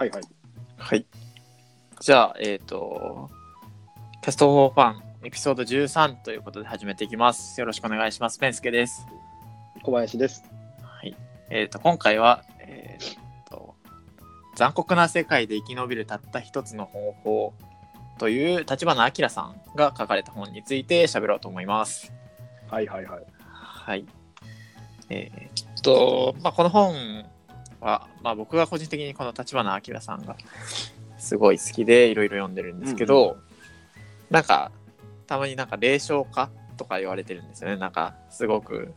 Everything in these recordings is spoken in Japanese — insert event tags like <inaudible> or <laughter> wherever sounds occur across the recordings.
はいはい。はい。じゃあ、えっ、と、キャストフォーファンエピソード13ということで始めていきます。よろしくお願いします。ペンスケです。小林です。はい。えっ、と、今回は、えっ、と、残酷な世界で生き延びるたった一つの方法という立花明さんが書かれた本について喋ろうと思います。はいはいはい。はい。えーっと、まあ、この本は、まあ、僕が個人的にこの立花明さんがすごい好きでいろいろ読んでるんですけど、なんか、たまになんか霊障家とか言われてるんですよね。なんか、すごく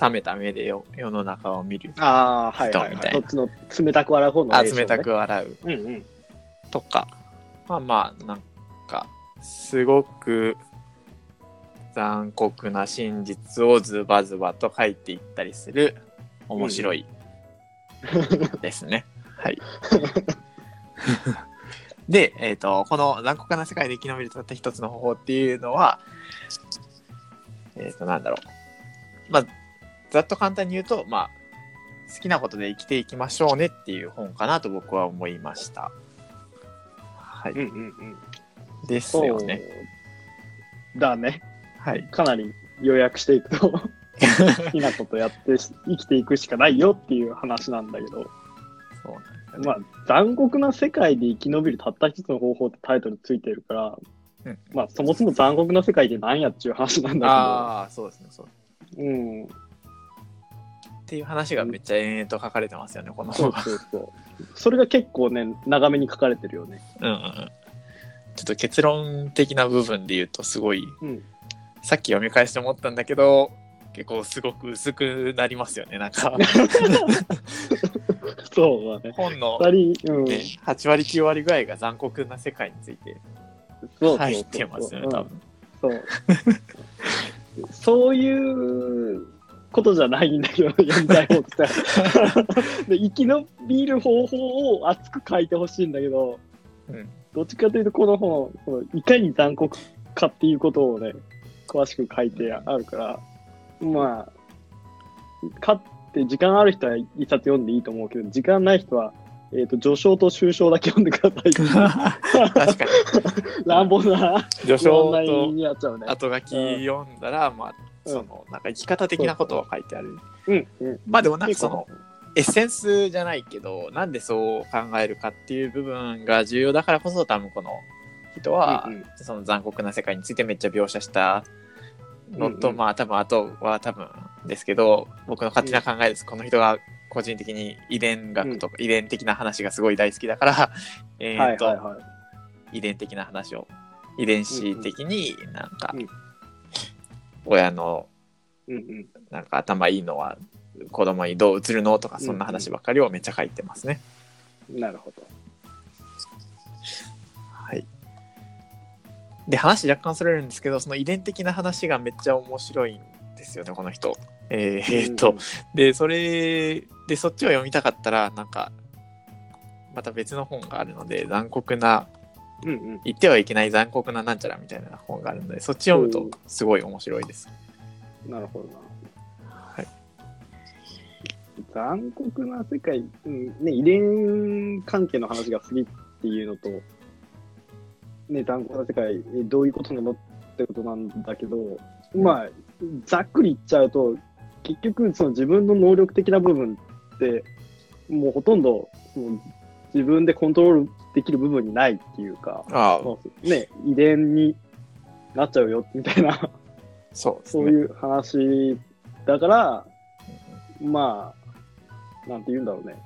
冷めた目でよ世の中を見る。ああ、はいはい、はい。人みたいなそっちの冷たく笑う方のね冷た。く笑ううんうん。とか、まあまあ、なんか、すごく残酷な真実をズバズバと書いていったりする面白い <laughs> ですね。はい。<laughs> で、えっ、と、この残酷な世界で生き延びるたった一つの方法っていうのは、えっ、と、なんだろう。まあ、ざっと簡単に言うと、まあ、好きなことで生きていきましょうねっていう本かなと僕は思いました。はい。うんうんうん。ですよね。だね。はい。かなり予約していくと、<laughs> 好きなことやってし生きていくしかないよっていう話なんだけど、そうなんね。まあ、残酷な世界で生き延びるたった一つの方法ってタイトルついてるから、うんまあ、そもそも残酷な世界って何やっていう話なんだああ、そうですね。そうけど、うん。っていう話がめっちゃ延々と書かれてますよね、このそう。そうそう。それが結構ね、長めに書かれてるよね。うんうんうん。ちょっと結論的な部分で言うと、すごい、うん。さっき読み返して思ったんだけど、結構すごく薄くなりますよね。なんか、<laughs> そうだね。本の、二人、うん。ね、8割9割ぐらいが残酷な世界について入ってますよね、多分。そう。<laughs> そういうことじゃないんだけど、読みたい方って。<laughs> で生き延びる方法を熱く書いてほしいんだけど、うんどっちかというと、この本、いかに残酷かっていうことをね、詳しく書いてあるから、まあ、買って時間ある人は一冊読んでいいと思うけど、時間ない人は、えっ、と、序章と終章だけ読んでください。<laughs> 確かに。乱暴な序章とになっちゃうね。後書き読んだら、まあ、うんその、なんか生き方的なことが書いてある。うん、うん。まあでもなんかその、エッセンスじゃないけど、なんでそう考えるかっていう部分が重要だからこそ、多分この人は、うんうんその残酷な世界についてめっちゃ描写したのと、うんうんまあ多分あとは多分ですけど、僕の勝手な考えです。この人が個人的に遺伝学とか、遺伝的な話がすごい大好きだから、<laughs> えはいーと、はいはい。遺伝的な話を、遺伝子的になんかうん、親のうんうん。なんか頭いいのは子供にどう映るのとかそんな話ばっかりをめっちゃ書いてますね。なるほど。で話若干それるんですけどその遺伝的な話がめっちゃ面白いんですよねこの人。えーえーっと、でそれでそっちを読みたかったらなんかまた別の本があるので残酷なうんうん。言ってはいけない残酷ななんちゃらみたいな本があるのでそっち読むとすごい面白いです。なるほどな。はい。残酷な世界、うん、ね、遺伝関係の話が好きっていうのと、ね、残酷な世界、えどういうことなのってことなんだけど、まあ、ざっくり言っちゃうと、結局、その自分の能力的な部分って、もうほとんど、その自分でコントロールできる部分にないっていうか、あね、遺伝になっちゃうよみたいな、そうね。そういう話だから、まあ、なんて言うんだろうね。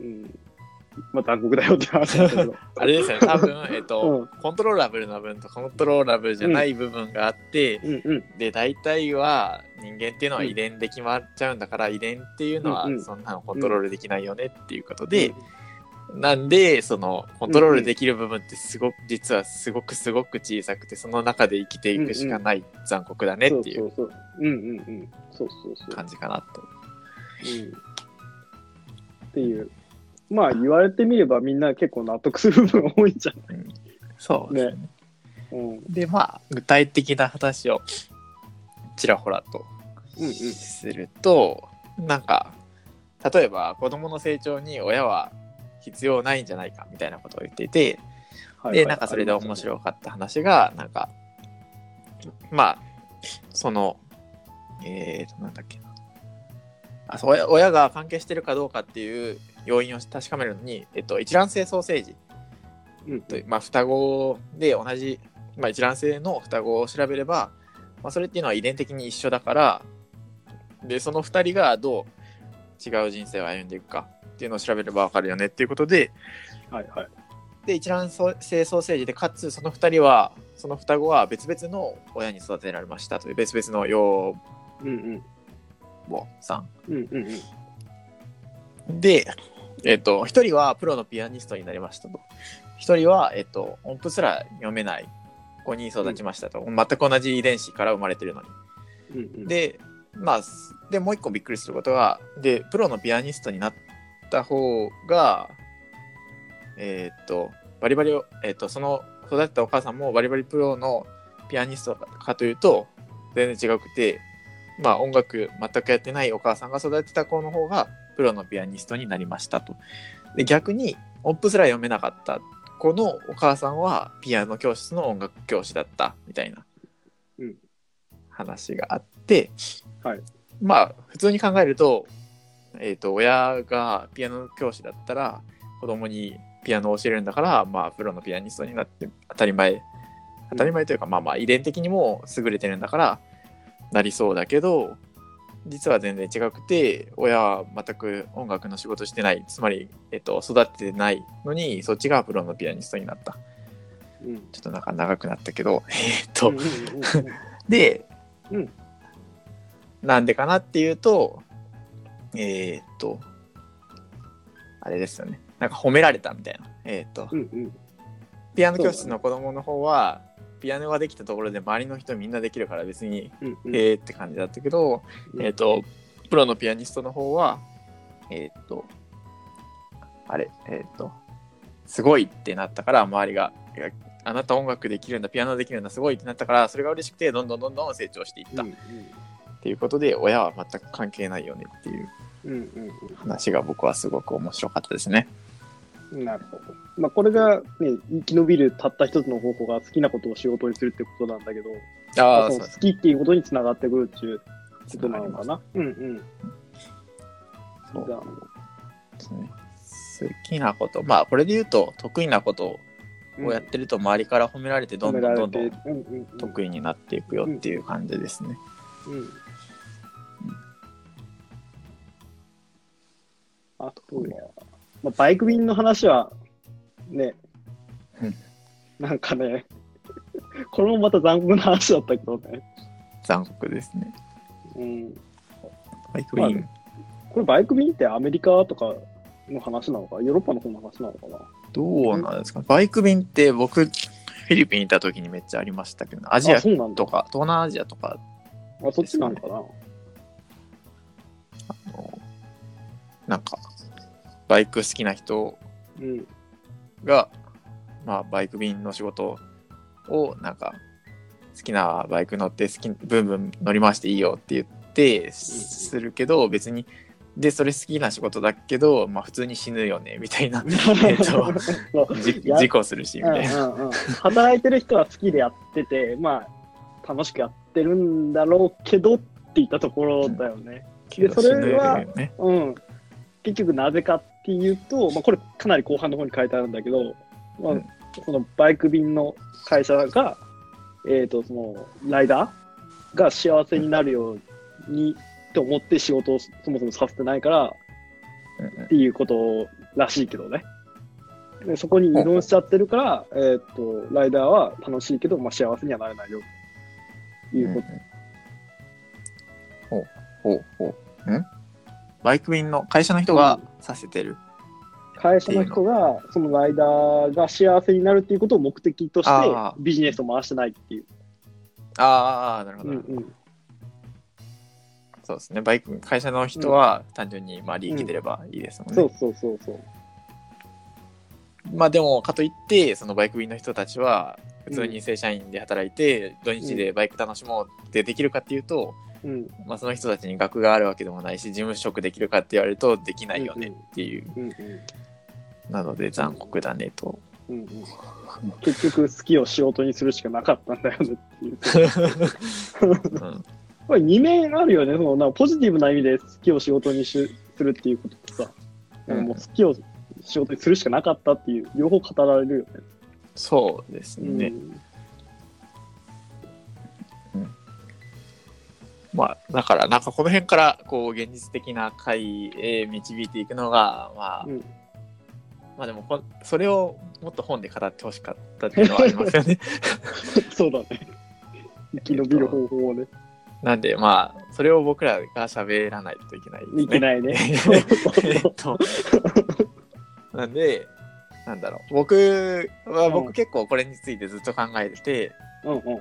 うん。まあ、残酷だよって話だけど。<laughs> あれですよね多分、えっとうんコントローラブルな部分とコントローラブルじゃない部分があって、うんうん。で大体は人間っていうのは遺伝で決まっちゃうんだから、遺伝っていうのはうんうんそんなのコントロールできないよねっていうことで、なんでそのコントロールできる部分ってすごく実はすごくすごく小さくてその中で生きていくしかない残酷だねっていうそうそうそう。うんうんうん。そうそうそう。感じかなと。うん。っていう。まあ、言われてみればみんな結構納得する部分多いんじゃうん。そうですね。ね。ないうん。でまあ具体的な話をちらほらとうんうん。すると、なんか例えば子供の成長に親は必要ないんじゃないかみたいなことを言っていて、はいでなんかそれで面い。白かった話がなんかまあそのえーとなんだっけな。あそう親親が関係してるかどうかっていう要因を確かめるのに、えっと、一卵性ソーセージうんと、まあ、双子で同じ、まあ、一卵性の双子を調べれば、まあ、それっていうのは遺伝的に一緒だからでその2人がどう違う人生を歩んでいくかっていうのを調べれば分かるよねっていうことではいはい。で一卵性ソーセージでかつその2人はその双子は別々の親に育てられましたという別々の養うんうん。母さんうんうんうん。で、えっと1人はプロのピアニストになりましたと。1人は、えっと音符すら読めない子に育ちましたと、全く同じ遺伝子から生まれてるのに。うんうん、でまあでもう一個びっくりすることがでプロのピアニストになった方がえーっとバリバリを、えーっとその育てたお母さんもバリバリプロのピアニストかというと全然違くてまあ音楽全くやってないお母さんが育てた子の方がプロのピアニストになりましたと。で逆に音符すら読めなかった。子のお母さんはピアノ教室の音楽教師だった。みたいな。うん。話があって、はい。まあ普通に考えると,、えー、と親がピアノ教師だったら子供にピアノを教えるんだからまあプロのピアニストになって当たり前。当たり前というか、まあまあ遺伝的にも優れてるんだからなりそうだけど実は全然違くて親は全く音楽の仕事してない。つまり、えっと、育ててないのにそっちがプロのピアニストになった。うん。ちょっとなんか長くなったけどえっと、うんうんうんうん。<laughs> で、うん。なんでかなっていうとえーっとあれですよね。なんか褒められたみたいな。えーっと。うんうん。ピアノ教室の子供の方は、ピアノができたところで周りの人みんなできるから別にうんうん。へーって感じだったけど、うん。えっ、と、プロのピアニストの方は、えっ、と、あれ、えっ、と、すごいってなったから、周りが、あなた音楽できるんだ、ピアノできるんだ、すごいってなったから、それが嬉しくて、どんどんどんどん成長していった。っうん。ていうことで、親は全く関係ないよねっていううんうん話が僕はすごく面白かったですね。うんなるほど。まあ、これが、ね、生き延びるたった一つの方法が好きなことを仕事にするってことなんだけど、まあその好きっていうことにつながってくるっていうことなのかな？うんうん。そうじゃあですね。好きなこと、まあこれで言うと得意なことをやってると周りから褒められてどんどんどんどんうんうんうん得意になっていくよっていう感じですね。うんあとは、まあ、バイク便の話は、ねうん、なんかね、<laughs> これもまた残酷な話だったけどね。残酷ですね。うん、バイク便、これバイク便ってアメリカとかの話なのか、ヨーロッパの方の話なのかな？どうなんですか？バイク便って僕、フィリピンにいた時にめっちゃありましたけど、アジアと。か、東南アジアとか、あ、そっちなのかな？あのなんか、バイク好きな人うん。が、まあ、バイク便の仕事を、なんか、好きなバイク乗って、好き、ブンブン乗り回していいよって言って、するけど、別に、で、それ好きな仕事だけど、まあ、普通に死ぬよね、みたいな。<laughs> 事故するし、みたいな。うんうんうん、働いてる人は好きでやってて、まあ、楽しくやってるんだろうけどっていったところだよね。けどそれはね。うん。結局なぜかっていうと、まあ、これかなり後半の方に書いてあるんだけど、まあうんそのバイク便の会社が、えっ、と、その、ライダーが幸せになるようにと思って仕事をそもそもさせてないからうんうんっていうことらしいけどね。でそこに依存しちゃってるから、えっ、と、ライダーは楽しいけど、まあ、幸せにはなれないよ。ということ。ほうほうほう。ん？バイク便の会社の人がさせてる。会社の人が、そのライダーが幸せになるっていうことを目的としてビジネスを回してないっていう。ああ、なるほど。うんうん。そうですね。バイク、会社の人は単純にまあ利益出ればいいですもんね。そうそうそうそう。まあでも、かといって、そのバイク便の人たちは、普通に正社員で働いて、土日でバイク楽しもうってできるかっていうと、うんまあその人たちに学があるわけでもないし、事務職できるかって言われるとできないよねっていううんうん。なので残酷だねと。うんうん、<laughs> 結局好きを仕事にするしかなかったんだよねっていう。うん <laughs> これ二面あるよね。そのなポジティブな意味で好きを仕事にしするっていうこととさ、うんもう好きを仕事にするしかなかったっていう、両方語られるよね。そうですね。うんまあ、だから、なんかこの辺から、こう、現実的な回へ導いていくのが、まあ、うんまあでもこ、それをもっと本で語ってほしかったっていうのはありますよね。<laughs> そうだね。生き延びる方法をね。なんで、まあ、それを僕らが喋らないといけないですね。いけないね。<laughs> えっと、なんで、なんだろう。僕は、うん僕結構これについてずっと考えてて、うんうん。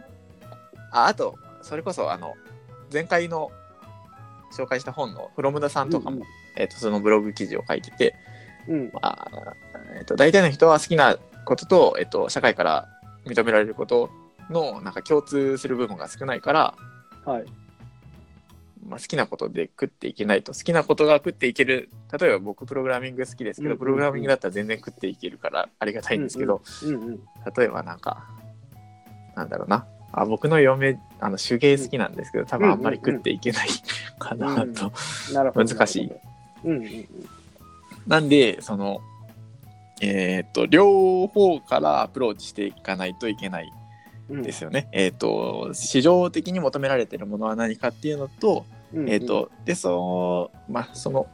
ああと、それこそ、あの、前回の紹介した本のフロムダさんとかも、えっと、そのブログ記事を書いてて、うん。まあ、えっと、大体の人は好きなことと、えっと、社会から認められることの、なんか共通する部分が少ないから、はい。まあ、好きなことで食っていけないと好きなことが食っていける例えば僕プログラミング好きですけど、うんうんうんプログラミングだったら全然食っていけるからありがたいんですけど、うんうん。例えばなんかなんだろうなあ僕の嫁あの手芸好きなんですけど多分あんまり食っていけない <laughs> かなうんと。難しい。うんうんうん。なんでそのえーっと両方からアプローチしていかないといけないうんですよね。えーっと市場的に求められているものは何かっていうのと、うんうんえっ、と、で、その、まあ、その、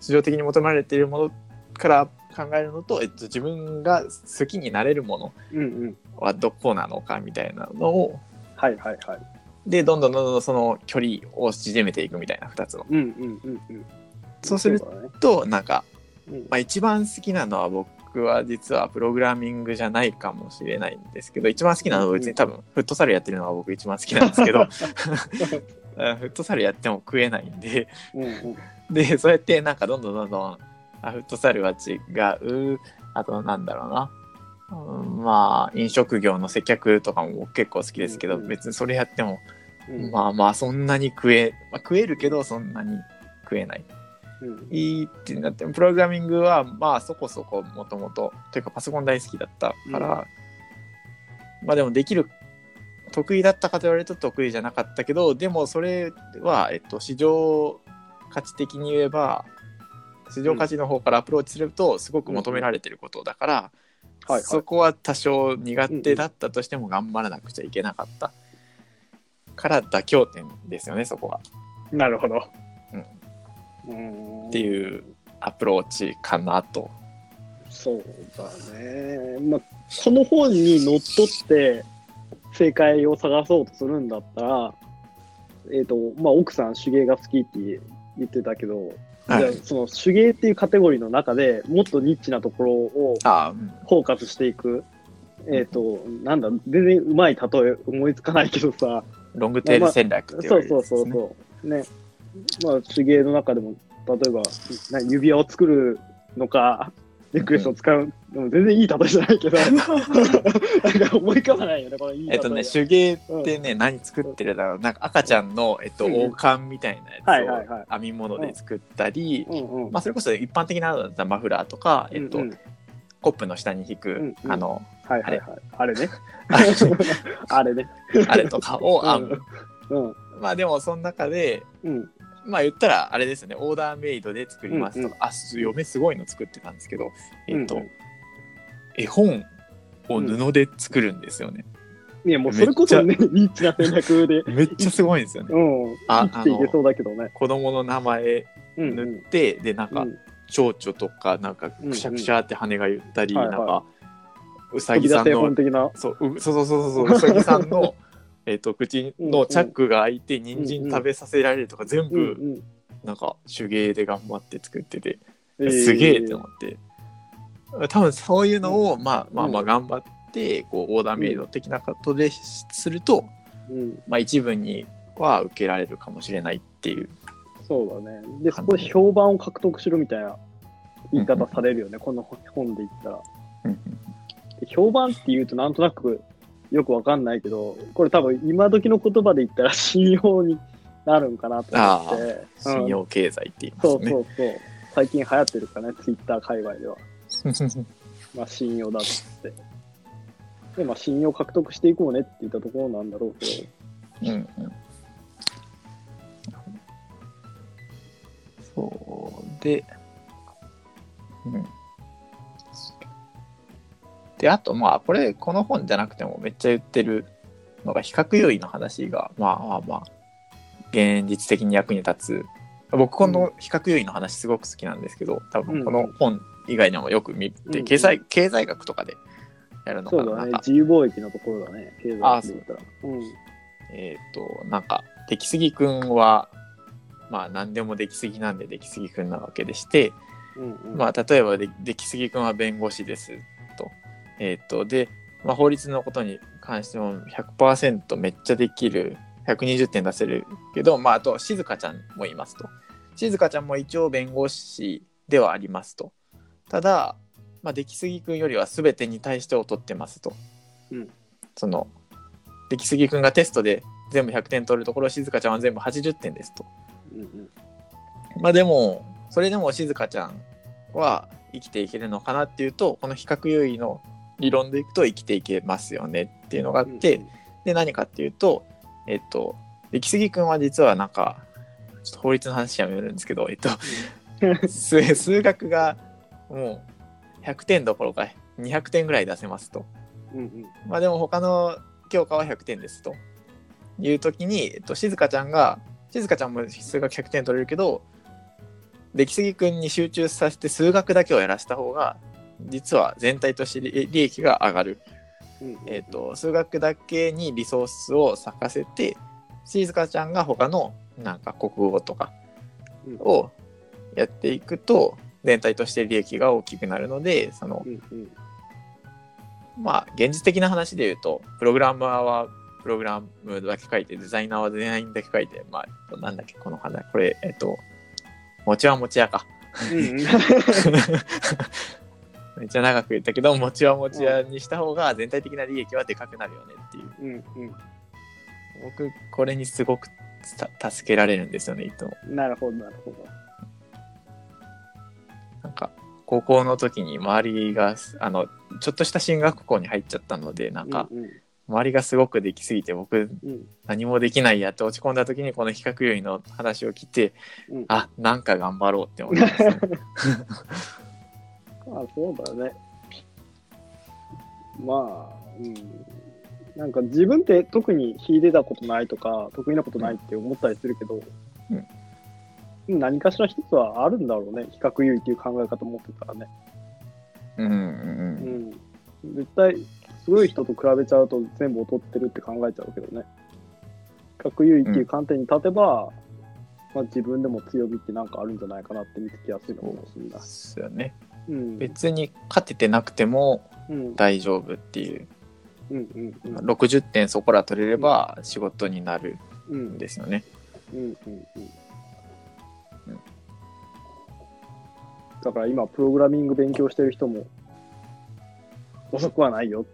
市場的に求められているものから考えるのと、えっと、自分が好きになれるものうんうん。はどこなのかみたいなのを、はいはいはい。で、どんどんどんどんその距離を縮めていくみたいな2つの。うんうんうんうん。そうすると、なんか、うんまあ、一番好きなのは僕は実はプログラミングじゃないかもしれないんですけど、一番好きなのは別に多分、フットサルやってるのが僕一番好きなんですけど、あ <laughs> フットサルやっても食えないんで、で、そうやってなんかどんどんどんどん、あフットサルは違う、あとなんだろうな。うんまあ、飲食業の接客とかも僕結構好きですけど、うんうん別にそれやっても、うん。まあまあそんなに食え、まあ、食えるけどそんなに食えない。うん。いいってなって、プログラミングはまあそこそこもともと、というかパソコン大好きだったから、まあでもできる、得意だったかと言われると得意じゃなかったけど、でもそれは、えっと、市場価値的に言えば、市場価値の方からアプローチすると、すごく求められてることだから、はいはいそこは多少苦手だったとしても頑張らなくちゃいけなかった。から妥協点ですよね、そこは。なるほど。うんっっていうアプローチかなと。そうだね。まあ、この本にのっとって正解を探そうとするんだったら、えっ、と、まあ、奥さん手芸が好きって言ってたけど、はいじゃあその手芸っていうカテゴリーの中でもっとニッチなところをああ、うんフォーカスしていく。えっ、と、なんだ、全然うまい例え思いつかないけどさ、ロングテール戦略って言われるそうそう。そうそう。ね。まあ、手芸の中でも、例えば、な指輪を作るのか、ネックレスを使う、でも全然いい例えじゃないけど、なんか思い浮かばないよね、このいい例えっとね、手芸ってね、何作ってるだろう。なんか赤ちゃんの、えっと、うん王冠みたいはいなやつを編み物で作ったり、うんうん。まあ、それこそ一般的なのだったらマフラーとか、えっとうんうんコップの下に引く、うんうんあの、はいはいはい。あれね。<laughs> あ <laughs> あれね。あれとかを編む。うん。まあでも、その中で、うん。まあ言ったらあれですよね、オーダーメイドで作りますとか、うんあ、嫁すごいの作ってたんですけど、えっと、うんうん絵本を布で作るんですよね。いや、もうそれこそね、ニッチな戦略で、<laughs> めっちゃすごいんですよね。うん。あ生きていけそうだけどね。子供の名前うん塗って、で、なんか、うん蝶々とか、なんか、くしゃくしゃって羽が言ったり、うんうんなんか、うさ飛び出せぎさんの。そううそうそうそうそううさぎさんのえっと口のチャックが開いて人参食べさせられるとか全うん。部うんなんか手芸で頑張って作っててえー。すげえって思って。多分そういうのをまあまあまあ頑張ってこうオーダーメイド的なことでするとうん、まあ一部には受けられるかもしれないっていう。そうだね。で、そこで評判を獲得しろみたいな言い方されるよね、この本で言ったら。で評判って言うとなんとなくよくわかんないけど、これ多分今時の言葉で言ったら信用になるんかなと思って。信用経済って言いますね。そうそうそう。最近流行ってるからね、ツイッター界隈では。<laughs> まあ、信用だっつって。で、まあ、信用獲得していこうねって言ったところなんだろうけど、うんうん。そうで、うん。で、あと、まあ、これ、この本じゃなくてもめっちゃ言ってるのが、比較優位の話が、まあまあまあ、現実的に役に立つ。僕、この比較優位の話すごく好きなんですけど、多分この本以外にもよく見て、うん経済、経済学とかでやるのかな。そうだねなんか、自由貿易のところだね、経済で言ったら。うん。えっ、と、なんか、出来すぎくんは、まあ、何でも出来すぎなんで出来すぎくんなわけでして、うんうん、まあ、例えばで、出来すぎくんは弁護士ですと。えっ、と、で、まあ、法律のことに関しても100%めっちゃできる、120点出せるけど、まあ、あと、静香ちゃんもいますと。静香ちゃんも一応弁護士ではありますと。ただ、まあ、出来すぎくんよりは全てに対して劣ってますと。うんその、出来すぎくんがテストで全部100点取るところ、静香ちゃんは全部80点ですと。うんうんまあでも、それでも静香ちゃんは生きていけるのかなっていうと、この比較優位の理論でいくと生きていけますよねっていうのがあって、で、何かっていうと、えっと、出来すぎくんは実はなんか、ちょっと法律の話やめるんですけど、えっと、数数学がもう100点どころか200点ぐらい出せますと。うんうん。まあでも他の教科は100点ですと。いう時に、えっと、静香ちゃんが静香ちゃんも数学100点取れるけど出来すぎくんに集中させて数学だけをやらせた方が実は全体として利利益が上がる、えっと数学だけにリソースを割かせて静香ちゃんが他のなんか国語とかうんをやっていくと全体として利益が大きくなるのでそのまあ現実的な話で言うとプログラマーはプログラムだけ書いてデザイナーはデザインだけ書いてまあなんだっけこの話これえっと餅は餅屋か。うんうん <laughs> めっちゃ長く言ったけど餅は餅屋にした方が全体的な利益はでかくなるよねっていう。うんうん。僕これにすごくた助けられるんですよねいつも。なるほど、なるほど。なんか高校の時に周りがあのちょっとした進学校に入っちゃったのでなんかうん周りがすごくできすぎて僕うん。うん何もできないやって落ち込んだ時にこの比較優位の話を聞いてうん、あなんか頑張ろうって思います、ね、<laughs> まあそうだね。まあ、うん。なんか自分って特に秀でたことないとか、得意なことないって思ったりするけど、うん、何かしら一つはあるんだろうね。比較優位っていう考え方持ってたらね。うんうんううんん。絶対、すごい人と比べちゃうと全部劣ってるって考えちゃうけどね。比較優位っていう観点に立てば、まあ、自分でも強みってなんかあるんじゃないかなって見つけやすいのかもしれない。ですよねうん。別に勝ててなくてもうん。大丈夫っていう。うんうんうん。60点そこら取れれば仕事になるうん。んですよね。だから今、プログラミング勉強してる人も遅くはないよ。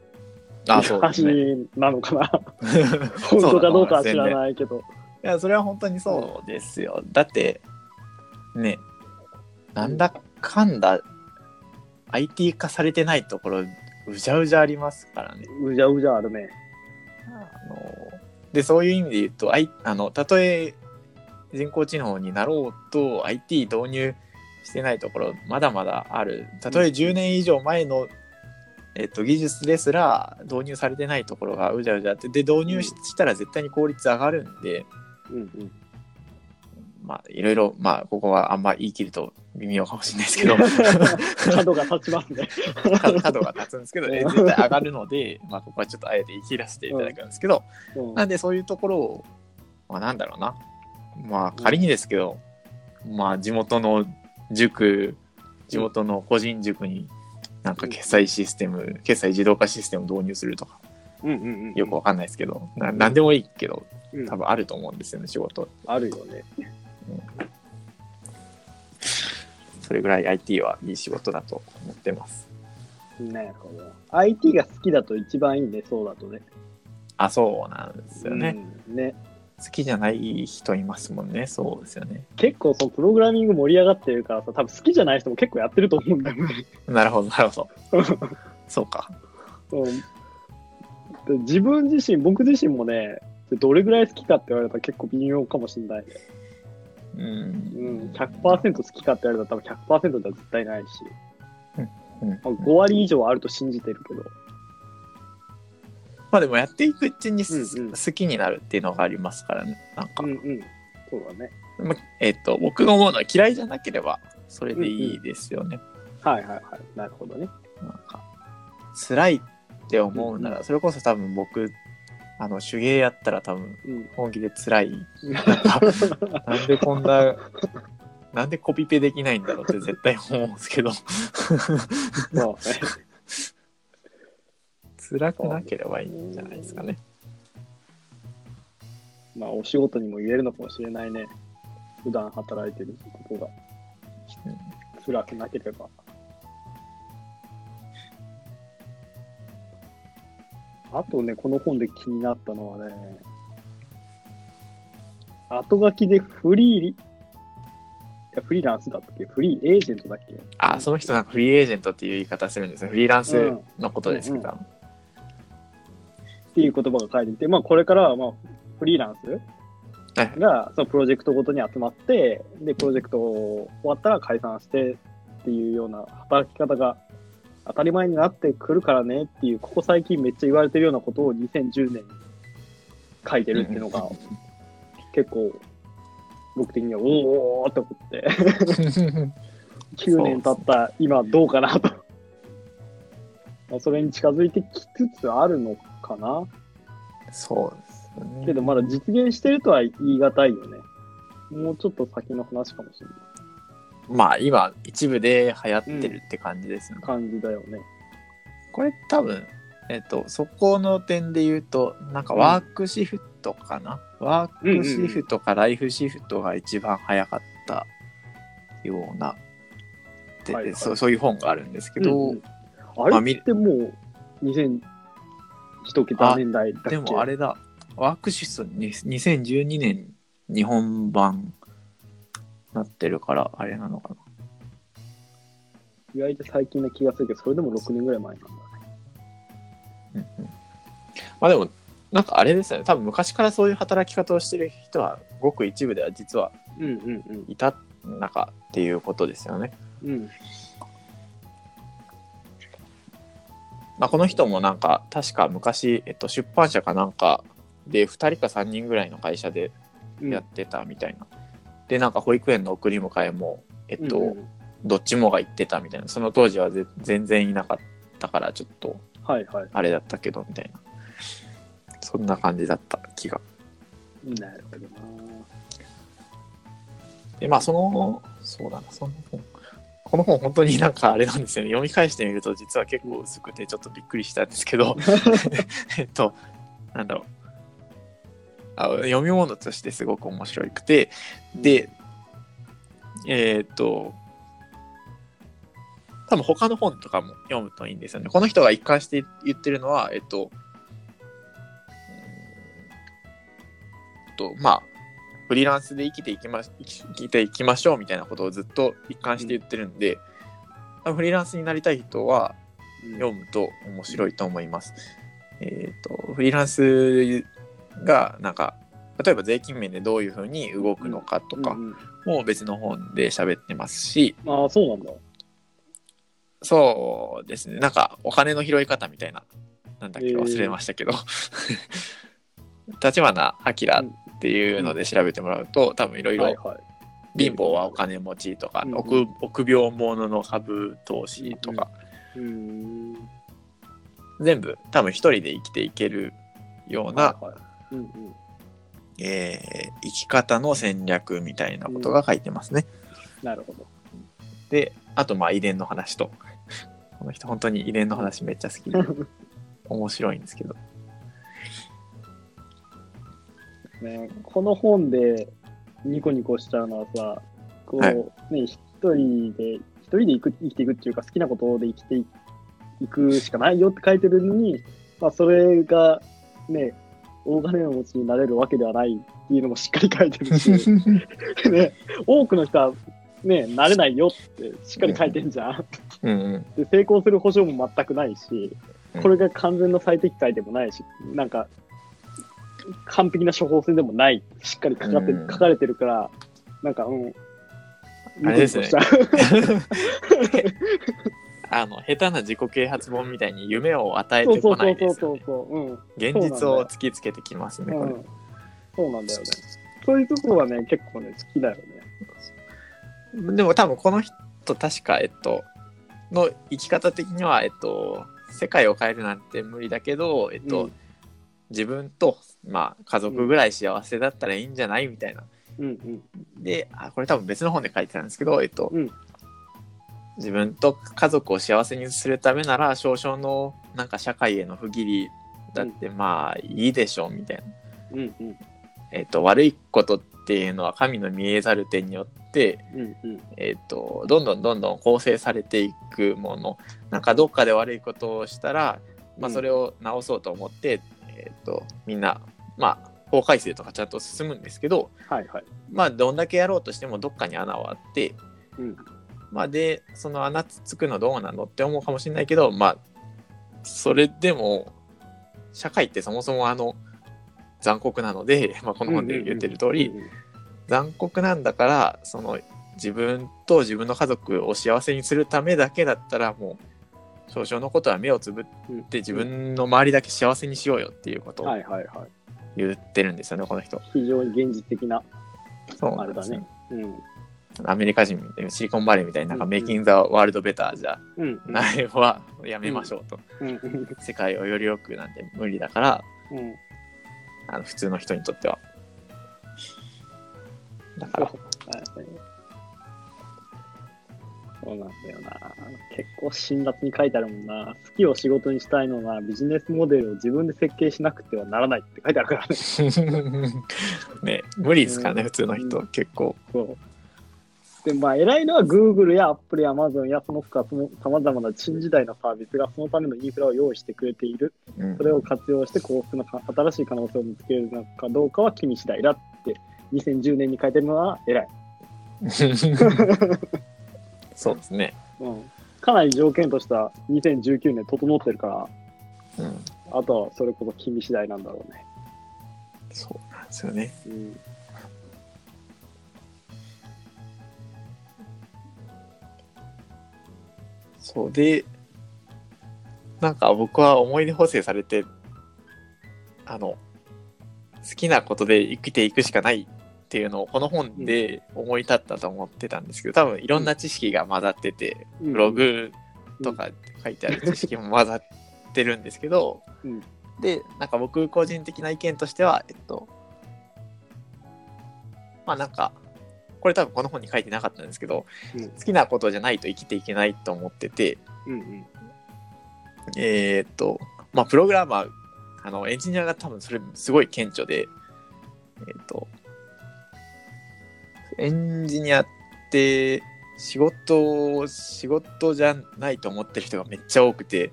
あそうですね。話なのかな。<laughs> 本当かどうかは知らいないけど。やそれは本当にそうですよ。だってねなんだかんだ IT 化されてないところうじゃうじゃありますからねうじゃうじゃあるね。あのでそういう意味で言うと、I、あのたとえ人工知能になろうと IT 導入してないところまだまだあるたとえ10年以上前の、えっと、技術ですら導入されてないところがうじゃうじゃあってで導入ししたら絶対に効率上がるんで、うんうん。まあいろいろまあここはあんま言い切ると微妙かもしれないですけど角が立ちますね。角角が立つんですけど、え絶対上がるので、まあ、ここはちょっとあえて言い切らせていただくんですけど、うんなんでそういうところを、まあ、なんだろうな。まあ仮にですけど、まあ地元の塾、地元の個人塾になんか決済システム、決済自動化システムを導入するとか、うんうんうん。よくわかんないですけど、ななんでもいいけど、うん多分あると思うんですよね、仕事。あるよね。それぐらい IT はいい仕事だと思ってます。なるほど。IT が好きだと一番いいね、そうだとね。あ、そうなんですよね。うんね。好きじゃない人いますもんね。そうですよね。結構そのプログラミング盛り上がってるからさ、多分好きじゃない人も結構やってると思うんだよね。なるほど、なるほど。<laughs> そうか。うんで自分自身、僕自身もね、どれぐらい好きかって言われたら結構微妙かもしれないね。うん。うん、100%好きかって言われたら多分100%では絶対ないし、うん。まあ5割以上あると信じてるけど、まあでもやっていくうちにす、うんうん。好きになるっていうのがありますからね。なんか、うんうん、そうだね。まえっ、と、僕が思うのは嫌いじゃなければ、それでいいですよね。はいはいはい、なるほどね。なんか、辛いって思うなら、それこそ多分僕、あの、手芸やったら多分、うん、本気で辛い。<laughs> なんでこんな、なんでコピペできないんだろうって絶対思うんですけど、そうね。辛くなければいいんじゃないですかね。まあ、お仕事にも言えるのかもしれないね。普段働いてることがうん辛くなければ。あとね、この本で気になったのはね、後書きでフリーリ、いやフリーランスだったっけ？フリーエージェントだっけ？あ、その人なんかフリーエージェントっていう言い方するんですね。フリーランスのことですけど。っていう言葉が書いていて、まあ、これからはまあフリーランスはいがそのプロジェクトごとに集まって、で、プロジェクト終わったら解散してっていうような働き方が当たり前になってくるからねっていう、ここ最近めっちゃ言われてるようなことを2010年に書いてるっていうのが結構僕的にはおーって思って、<laughs> 9年経った今どうかなと。まあそれに近づいてきつつあるのかなそうですよね。けどまだ実現してるとは言い難いよね。もうちょっと先の話かもしれないまあ今一部で流行ってるって感じですね。感じだよね。これ多分、えっと、そこの点で言うと、なんかワークシフトかな、ワークシフトかライフシフトが一番早かったような、ではいはい。そうそういう本があるんですけど、うん。うんあれってもう2000一桁年代だっけ？でもあれだ、ワークシフトに2012年日本版なってるから、あれなのかな。意外と最近な気がするけど、それでも6年ぐらい前なんだね。うんうんまあでも、なんかあれですよね、多分昔からそういう働き方をしてる人は、ごく一部では実はうんうんいた中っていうことですよね。うん。うん。まあ、この人もなんか、確か昔、えっと、出版社かなんかで2人か3人ぐらいの会社でうんやってたみたいな。で、なんか保育園の送り迎えも、えっと、うんうんどっちもが行ってたみたいな。その当時はぜ全然いなかったから、ちょっとはいはい。あれだったけど、みたいな。そんな感じだった気が。なるほどな。で、まあ、その、そうだな、その本。この本、本当になんかあれなんですよね。読み返してみると、実は結構薄くて、ちょっとびっくりしたんですけど、<laughs> えっと、なんだろう。あ読み物としてすごく面白くて、で、えーっと、多分他の本とかも読むといいんですよね。この人が一貫して言ってるのは、えっと、うーんと、まあ、フリーランスで生きていきま生きていきましょうみたいなことをずっと一貫して言ってるんで、多分フリーランスになりたい人は読むと面白いと思います。えっ、と、フリーランスが、なんか、例えば税金面でどういうふうに動くのかとかうんうんも別の本で喋ってますし、ああ、そうなんだ。そうですね、なんかお金の拾い方みたいな、なんだっけ、忘れましたけど、<laughs> 立花明っていうので調べてもらうと、多分いろいろ。貧乏はお金持ちとか、うん臆臆病者の株投資とか。全部多分一人で生きていけるような、はいはい。うんうん。えー生き方の戦略みたいなことが書いてますね。なるほど。であとまあ遺伝の話と <laughs> この人本当に遺伝の話めっちゃ好きで <laughs> 面白いんですけどね、この本でニコニコしちゃうのはさ、こう、はいね、一人で、一人で生く生きていくっていうか、好きなことで生きていいくしかないよって書いてるのに、まあ、それがね、大金持ちになれるわけではないっていうのもしっかり書いてるし、<laughs> ね、多くの人は、ね、なれないよってしっかり書いてんじゃん。で成功する保証も全くないしうん、これが完全な最適解でもないし、なんか、完璧な処方箋でもない、しっかり書かってうん。書かれてるから、なんか、うん。あれですね <laughs> あの下手な自己啓発本みたいに夢を与えてこないですよね。現実を突きつけてきますね、これ。うん、そうなんだよね。そういうところはね、結構ね、好きだよね。でも多分この人確か、えっと、の生き方的には、えっと、世界を変えるなんて無理だけど、えっと、うん自分と、まあ、家族ぐらい幸せだったらいいんじゃないみたいな。うんうん。で、あ、これ多分別の本で書いてたんですけど、えっと、うん自分と家族を幸せにするためなら、少々のなんか社会への不義理だってまあいいでしょうみたいな。うんうん。えっと、悪いことっていうのは神の見えざる点によって、うんうん。えっと、どんどんどんどん構成されていくものなんかどっかで悪いことをしたら、まあ、うんそれを直そうと思って、えっと、みんなまあ法改正とかちゃんと進むんですけど、はいはい。まあ、どんだけやろうとしてもどっかに穴はあって、うん。まあ、でその穴つつくのどうなのって思うかもしれないけどまあそれでも社会ってそもそもあの残酷なので、<laughs> まあ、この本で言ってる通り、残酷なんだからその自分と自分の家族を幸せにするためだけだったらもう少々のことは目をつぶって自分の周りだけ幸せにしようよっていうことをはいはいはい。言ってるんですよね、この人。非常に現実的な、そうあれだなんですねね。。うん。アメリカ人みたいなシリコンバレーみたいななんかうんメイキング・ザ・ワールド・ベターじゃうん。ないはやめましょうと。うん。うん。世界をよりよくなんて無理だからうん。あの普通の人にとっては。だからそうなんだよな。結構辛辣に書いてあるもんな。好きを仕事にしたいのならビジネスモデルを自分で設計しなくてはならないって書いてあるからね。<laughs> ね無理ですからね、うん普通の人結構。そう。で、まあ、偉いのは Google や Apple や Amazon やその他さまざまな新時代のサービスがそのためのインフラを用意してくれている。うんそれを活用して幸福なか新しい可能性を見つけるのかどうかは君次第だって2010年に書いてるのは偉い。<laughs> そうですね。うん。かなり条件とした2019年整ってるから、うん、あとはそれこそ君次第なんだろうね。そうなんですよね。うん。そう。で、なんか僕は思い出補正されて、あの、好きなことで生きていくしかないっていうのをこの本で思い立ったと思ってたんですけど、多分いろんな知識が混ざってて、ブログとか書いてある知識も混ざってるんですけど、うん。で、なんか僕個人的な意見としては、えっと、まあなんか、これ多分この本に書いてなかったんですけど、うん。好きなことじゃないと生きていけないと思ってて、うんうん。えーっと、まあ、プログラマー、あの、エンジニアが多分それすごい顕著で、えーっと、エンジニアって仕事を、仕事じゃないと思ってる人がめっちゃ多くて、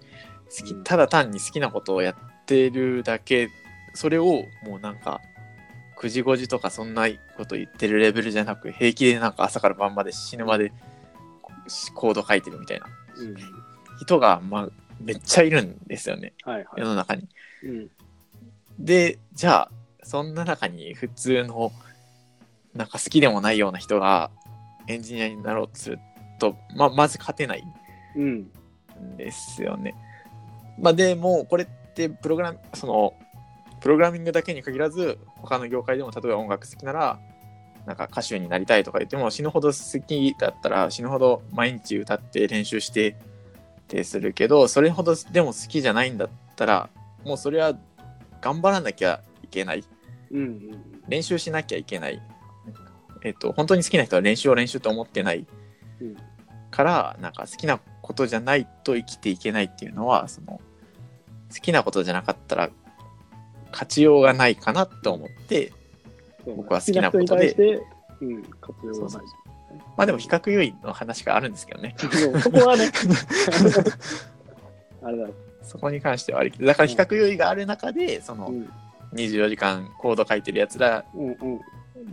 好き、うん。ただ単に好きなことをやってるだけ、それをもうなんか、9時5時とかそんなこと言ってるレベルじゃなく、平気でなんか朝から晩まで死ぬまでコード書いてるみたいなうん人が、まあ、めっちゃいるんですよね。はいはい。世の中に。うんでじゃあそんな中に普通のなんか好きでもないような人がエンジニアになろうとすると、ままず勝てないうんんですよね。まあでもこれってプログラムそのプログラミングだけに限らず他の業界でも例えば音楽好きならなんか歌手になりたいとか言っても死ぬほど好きだったら死ぬほど毎日歌って練習してってするけどそれほどでも好きじゃないんだったらもうそれは頑張らなきゃいけない。うんうん。練習しなきゃいけない。えっと本当に好きな人は練習を練習と思ってない。うん。からなんか好きなことじゃないと生きていけないっていうのはその好きなことじゃなかったら勝ちようがないかなと思って僕は好きなことで。まあでも比較優位の話があるんですけどねそこはね、<laughs> あれだ。そこに関してはありきだから比較優位がある中でその、うん24時間コード書いてるやつらうんうん。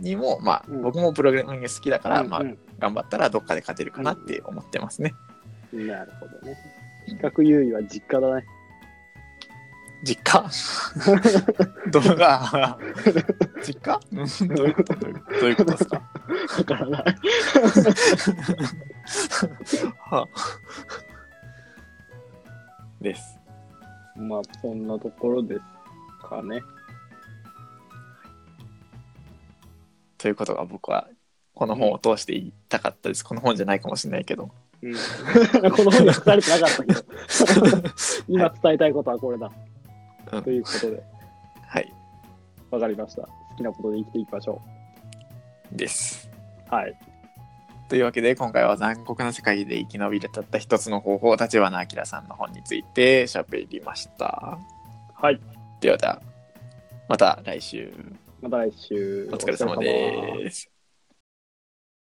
にも、まあ、うん僕もプログラミング好きだから、まあう、ん頑張ったらどっかで勝てるかなって思ってますね。うんなるほどね。比較優位は実家だね。実家？<laughs> 動画？<laughs> 実家？うんどういうことどういうどういうことですか？わからない。はあです。まあ、そんなところですかね。ということが僕はこの本を通して言いたかったです。この本じゃないかもしれないけど。うん、<laughs> この本に書かれてなかったけど、今伝えたいことはこれだ。うんということで、<laughs> はい。わかりました。好きなことで生きていきましょです。う。はい。というわけで今回は残酷な世界で生き延びれたった一つの方法立花明さんの本について喋りました。はい。ではではまた来週また来週。お疲れ様です。